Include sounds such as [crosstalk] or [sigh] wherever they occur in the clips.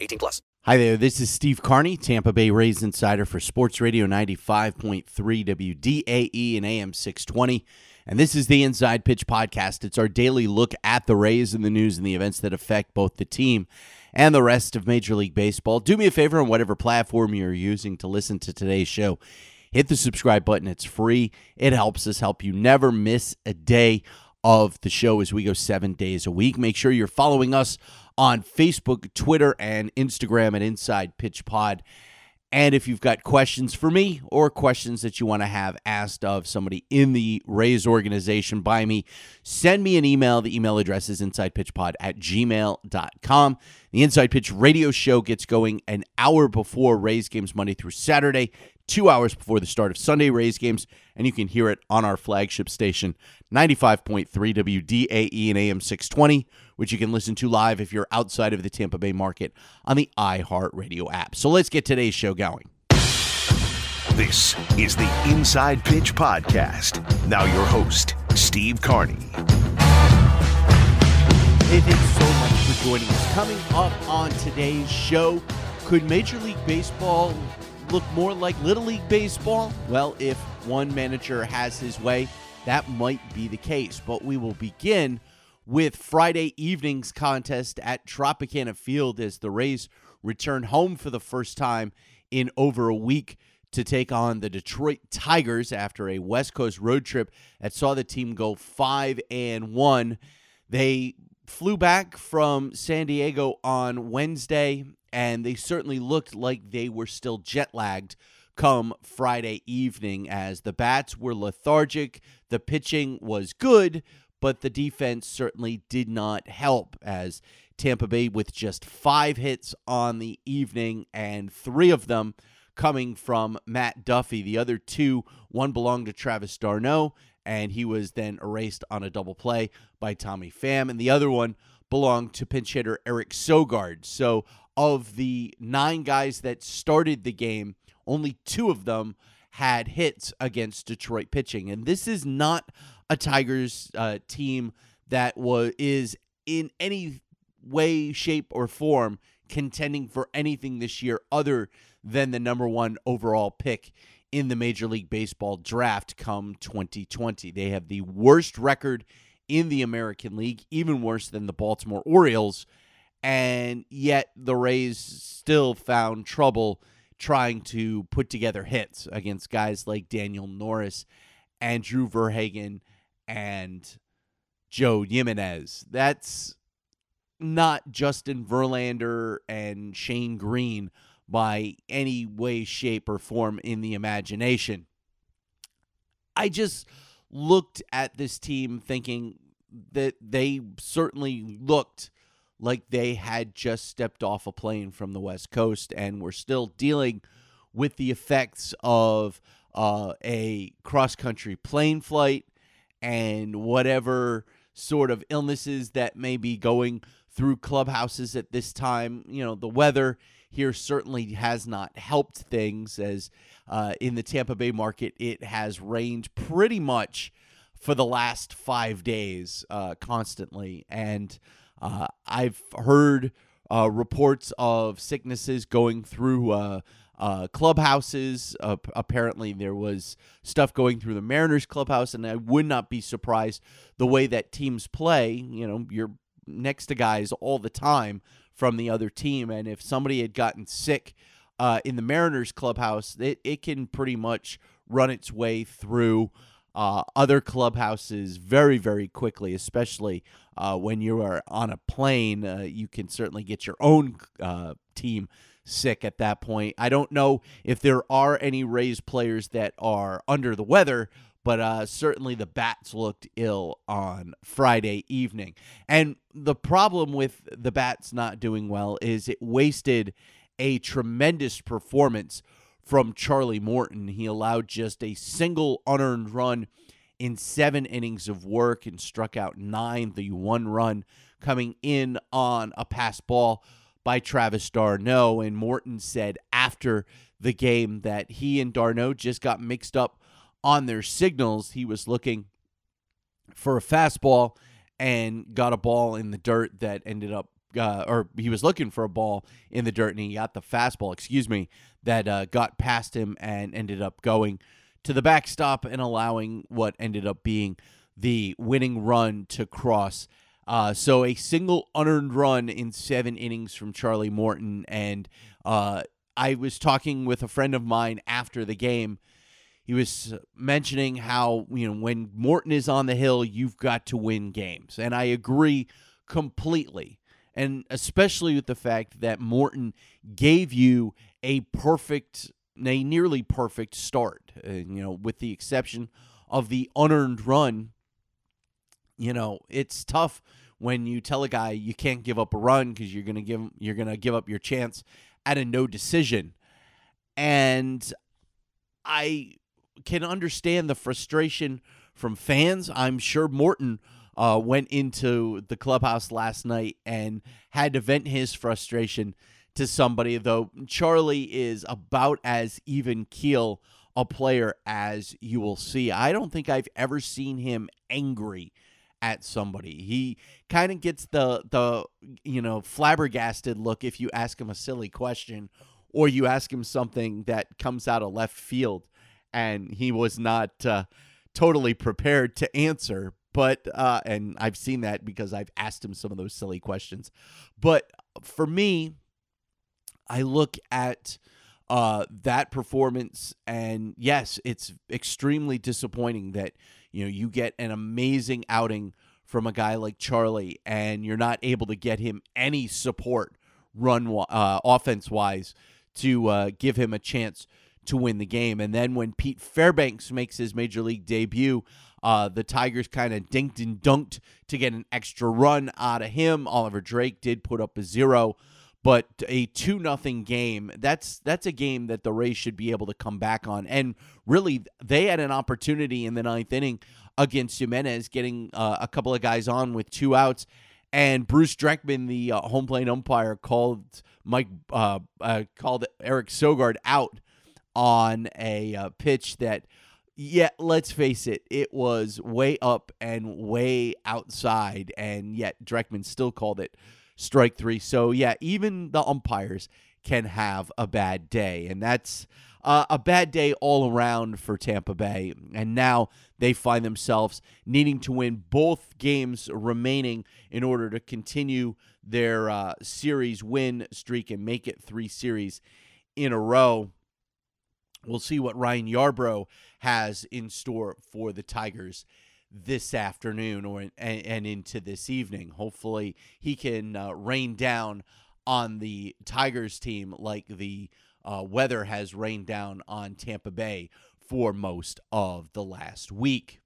18 plus. Hi there. This is Steve Carney, Tampa Bay Rays insider for Sports Radio 95.3 WDAE and AM 620. And this is the Inside Pitch Podcast. It's our daily look at the Rays and the news and the events that affect both the team and the rest of Major League Baseball. Do me a favor on whatever platform you're using to listen to today's show hit the subscribe button. It's free. It helps us help you never miss a day of the show as we go seven days a week. Make sure you're following us on Facebook, Twitter, and Instagram at Inside Pitch Pod. And if you've got questions for me or questions that you want to have asked of somebody in the Rays organization by me, send me an email. The email address is insidepitchpod at gmail.com. The Inside Pitch radio show gets going an hour before Rays games Monday through Saturday two hours before the start of Sunday Rays games, and you can hear it on our flagship station, 95.3 WDAE and AM 620, which you can listen to live if you're outside of the Tampa Bay market on the iHeartRadio app. So let's get today's show going. This is the Inside Pitch Podcast. Now, your host, Steve Carney. Hey, thanks so much for joining us. Coming up on today's show, could Major League Baseball look more like Little League Baseball? Well, if one manager has his way, that might be the case. But we will begin with Friday evening's contest at Tropicana Field as the Rays return home for the first time in over a week to take on the Detroit Tigers after a West Coast road trip that saw the team go 5 and 1. They flew back from San Diego on Wednesday and they certainly looked like they were still jet lagged come Friday evening as the bats were lethargic, the pitching was good, but the defense certainly did not help as Tampa Bay with just 5 hits on the evening and 3 of them coming from Matt Duffy. The other two, one belonged to Travis d'Arnaud and he was then erased on a double play by Tommy Pham and the other one belonged to pinch hitter Eric Sogard. So of the nine guys that started the game, only two of them had hits against Detroit pitching. And this is not a Tigers uh, team that was is in any way, shape, or form contending for anything this year other than the number one overall pick in the Major League Baseball draft come 2020. They have the worst record in the American League, even worse than the Baltimore Orioles and yet the Rays still found trouble trying to put together hits against guys like Daniel Norris, Andrew Verhagen, and Joe Jimenez. That's not Justin Verlander and Shane Greene by any way, shape, or form in the imagination. I just looked at this team thinking that they certainly looked like they had just stepped off a plane from the West Coast and were still dealing with the effects of uh, a cross country plane flight and whatever sort of illnesses that may be going through clubhouses at this time. You know, the weather here certainly has not helped things, as uh, in the Tampa Bay market, it has rained pretty much for the last five days uh, constantly. And uh, I've heard uh, reports of sicknesses going through uh, uh clubhouses. Apparently, there was stuff going through the Mariners clubhouse, and I would not be surprised the way that teams play. You know, you're next to guys all the time from the other team, and if somebody had gotten sick uh, in the Mariners clubhouse, it, it can pretty much run its way through uh, other clubhouses very, very quickly, especially uh, when you are on a plane. Uh, you can certainly get your own uh, team sick at that point. I don't know if there are any Rays players that are under the weather, but uh, certainly the bats looked ill on Friday evening. And the problem with the bats not doing well is it wasted a tremendous performance from Charlie Morton. He allowed just a single unearned run in seven innings of work and struck out nine, the one run coming in on a pass ball by Travis d'Arnaud. And Morton said after the game that he and d'Arnaud just got mixed up on their signals. He was looking for a fastball and got a ball in the dirt that ended up uh, or he was looking for a ball in the dirt and he got the fastball, excuse me, that uh, got past him and ended up going to the backstop and allowing what ended up being the winning run to cross. Uh, so a single unearned run in seven innings from Charlie Morton. And uh, I was talking with a friend of mine after the game. He was mentioning how, you know, when Morton is on the hill, you've got to win games. And I agree completely. And especially with the fact that Morton gave you a perfect a nearly perfect start. Uh, you know, with the exception of the unearned run. You know, it's tough when you tell a guy you can't give up a run because you're gonna give you're gonna give up your chance at a no decision, and I can understand the frustration from fans. I'm sure Morton uh, went into the clubhouse last night and had to vent his frustration to somebody, though Charlie is about as even keel a player as you will see. I don't think I've ever seen him angry at somebody. He kind of gets the the you know flabbergasted look if you ask him a silly question or you ask him something that comes out of left field and he was not uh, totally prepared to answer. But uh, and I've seen that because I've asked him some of those silly questions. But for me, I look at uh, that performance, and yes, it's extremely disappointing that you know you get an amazing outing from a guy like Charlie, and you're not able to get him any support run uh, offense wise to uh, give him a chance to win the game. And then when Pete Fairbanks makes his major league debut, uh, the Tigers kind of dinked and dunked to get an extra run out of him. Oliver Drake did put up a zero but a two nothing game that's that's a game that the Rays should be able to come back on and really they had an opportunity in the ninth inning against Jimenez getting uh, a couple of guys on with two outs and Bruce Dreckman the uh, home plate umpire called Mike uh, uh called Eric Sogard out on a uh, pitch that yeah, let's face it, it was way up and way outside, and yet Dreckman still called it strike three. So, yeah, even the umpires can have a bad day. And that's uh, a bad day all around for Tampa Bay. And now they find themselves needing to win both games remaining in order to continue their uh, series win streak and make it three series in a row. We'll see what Ryan Yarbrough has in store for the Tigers this afternoon or and, and into this evening. Hopefully, he can uh, rain down on the Tigers team like the uh, weather has rained down on Tampa Bay for most of the last week.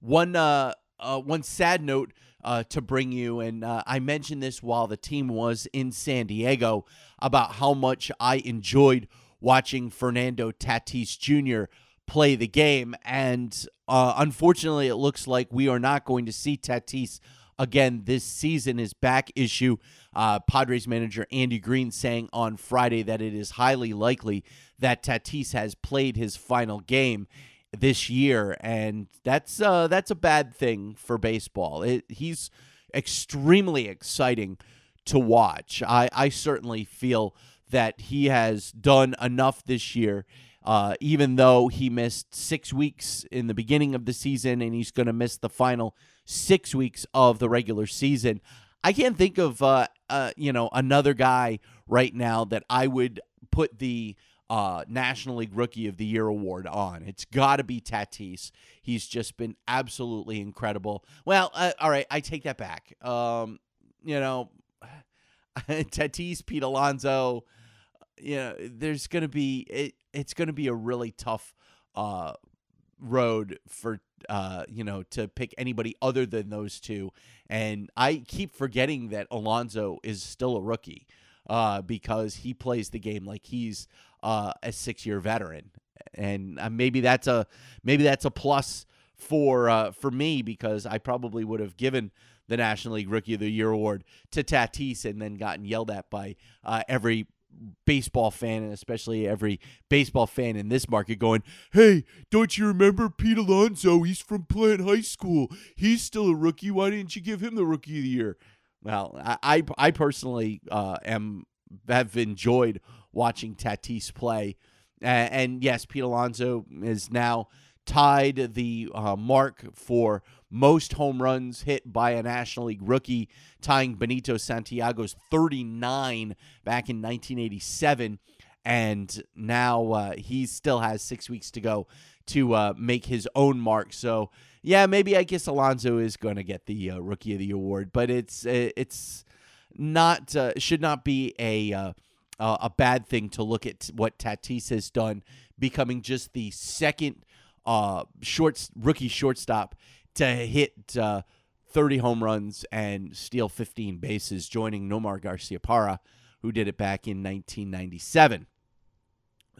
One uh, uh one sad note uh, to bring you, and uh, I mentioned this while the team was in San Diego about how much I enjoyed watching Fernando Tatis Jr play the game. And uh, unfortunately, it looks like we are not going to see Tatis again this season. His back issue, uh, Padres manager Andy Green saying on Friday that it is highly likely that Tatis has played his final game this year, and that's uh, that's a bad thing for baseball. It, he's extremely exciting to watch. I, I certainly feel that he has done enough this year uh, even though he missed six weeks in the beginning of the season and he's going to miss the final six weeks of the regular season. I can't think of uh, uh, you know another guy right now that I would put the uh, National League Rookie of the Year award on. It's got to be Tatis. He's just been absolutely incredible. Well, uh, all right, I take that back. Um, you know, [sighs] Tatis, Pete Alonso. You know, there's going to be it, it's going to be a really tough uh, road for uh, you know to pick anybody other than those two, and I keep forgetting that Alonso is still a rookie uh, because he plays the game like he's uh, a six year veteran, and uh, maybe that's a maybe that's a plus for uh, for me because I probably would have given the National League Rookie of the Year award to Tatis and then gotten yelled at by uh, every baseball fan and especially every baseball fan in this market going, "Hey, don't you remember Pete Alonso? He's from Plant High School. He's still a rookie. Why didn't you give him the Rookie of the Year?" Well, I I, personally uh, am have enjoyed watching Tatis play, uh, and yes, Pete Alonso is now tied the uh, mark for most home runs hit by a National League rookie, tying Benito Santiago's 39 back in 1987. And now uh, he still has six weeks to go to uh, make his own mark. So, yeah, maybe I guess Alonso is going to get the uh, Rookie of the Year Award, but it's uh, it's not uh, should not be a a bad thing to look at what Tatis has done, becoming just the second uh, short rookie shortstop to hit uh, 30 home runs and steal 15 bases, joining Nomar Garciaparra, who did it back in 1997.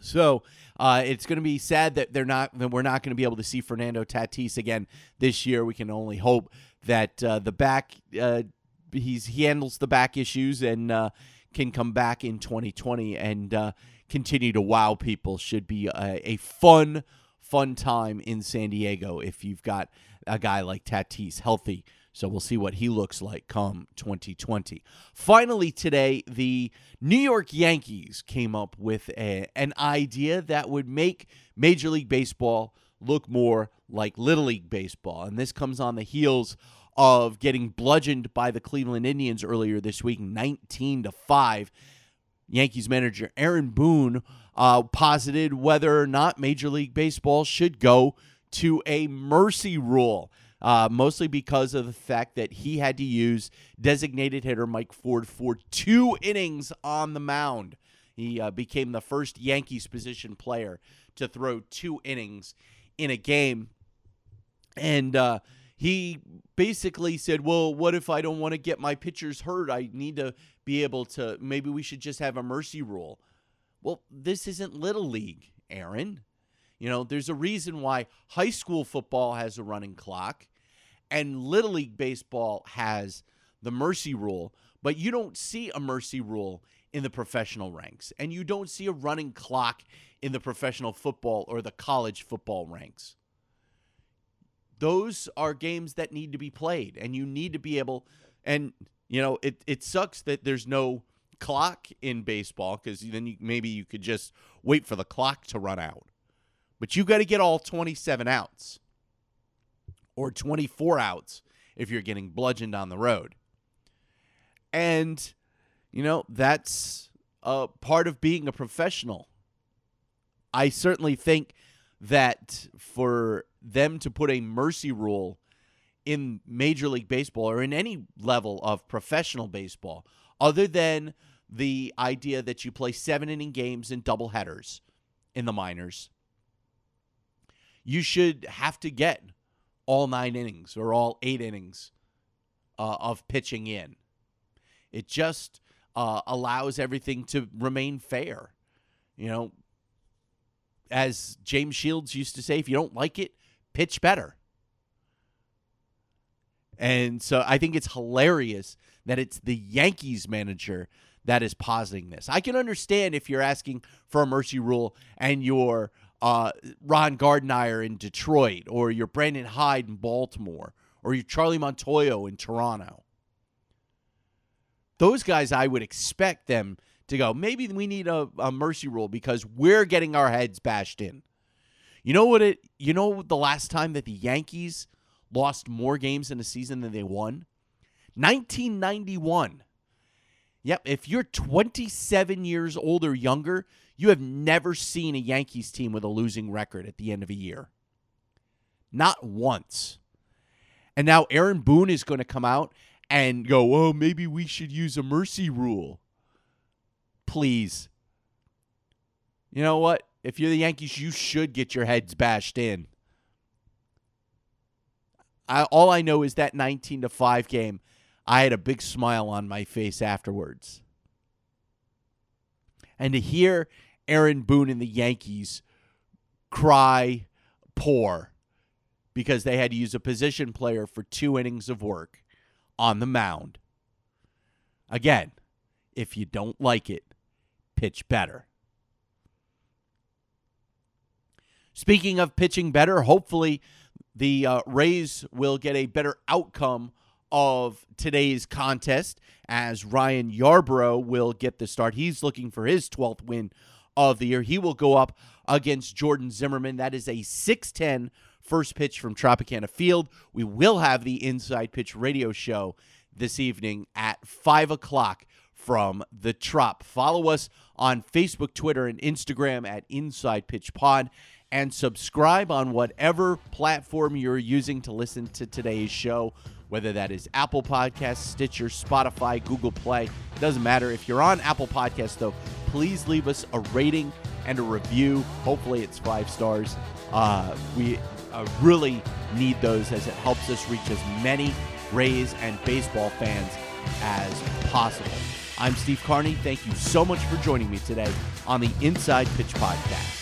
So uh, it's going to be sad that they're not that we're not going to be able to see Fernando Tatis again this year. We can only hope that uh, the back uh, he's he handles the back issues and uh, can come back in 2020 and uh, continue to wow people. Should be a, a fun fun time in San Diego if you've got a guy like Tatis healthy. So we'll see what he looks like come 2020. Finally, today, the New York Yankees came up with a, an idea that would make Major League Baseball look more like Little League Baseball. And this comes on the heels of getting bludgeoned by the Cleveland Indians earlier this week, 19 to 5. Yankees manager Aaron Boone uh, posited whether or not Major League Baseball should go to a mercy rule. Uh, mostly because of the fact that he had to use designated hitter Mike Ford for two innings on the mound. He uh, became the first Yankees position player to throw two innings in a game. And uh, he basically said, Well, what if I don't want to get my pitchers hurt? I need to be able to, maybe we should just have a mercy rule. Well, this isn't Little League, Aaron. You know, there's a reason why high school football has a running clock and Little League Baseball has the mercy rule, but you don't see a mercy rule in the professional ranks, and you don't see a running clock in the professional football or the college football ranks. Those are games that need to be played, and you need to be able, and you know, it, it sucks that there's no clock in baseball because then you, maybe you could just wait for the clock to run out. But you got to get all 27 outs or 24 outs if you're getting bludgeoned on the road. And, you know, that's a part of being a professional. I certainly think that for them to put a mercy rule in Major League Baseball or in any level of professional baseball, other than the idea that you play seven inning games in double headers in the minors, you should have to get all nine innings or all eight innings uh, of pitching in. It just uh, allows everything to remain fair. You know, as James Shields used to say, if you don't like it, pitch better. And so I think it's hilarious that it's the Yankees manager that is positing this. I can understand if you're asking for a mercy rule and you're uh, Ron Gardenhire in Detroit, or you're Brandon Hyde in Baltimore, or you're Charlie Montoyo in Toronto. Those guys, I would expect them to go, maybe we need a, a mercy rule because we're getting our heads bashed in. You know what it you know the last time that the Yankees lost more games in a season than they won? 1991. Yep, if you're 27 years old or younger, you have never seen a Yankees team with a losing record at the end of a year. Not once. And now Aaron Boone is going to come out and go, oh, maybe we should use a mercy rule. Please. You know what? If you're the Yankees, you should get your heads bashed in. I, all I know is that 19 to 5 game, I had a big smile on my face afterwards. And to hear Aaron Boone and the Yankees cry poor because they had to use a position player for two innings of work on the mound. Again, if you don't like it, pitch better. Speaking of pitching better, hopefully the uh, Rays will get a better outcome of today's contest as Ryan Yarbrough will get the start. He's looking for his 12th win of the year. He will go up against Jordan Zimmermann. That is a 6'10 first pitch from Tropicana Field. We will have the Inside Pitch radio show this evening at 5 o'clock from the Trop. Follow us on Facebook, Twitter, and Instagram at Inside Pitch Pod and subscribe on whatever platform you're using to listen to today's show, whether that is Apple Podcasts, Stitcher, Spotify, Google Play. Doesn't matter. If you're on Apple Podcasts, though, please leave us a rating and a review. Hopefully, it's five stars. Uh, we uh, really need those as it helps us reach as many Rays and baseball fans as possible. I'm Steve Carney. Thank you so much for joining me today on the Inside Pitch Podcast.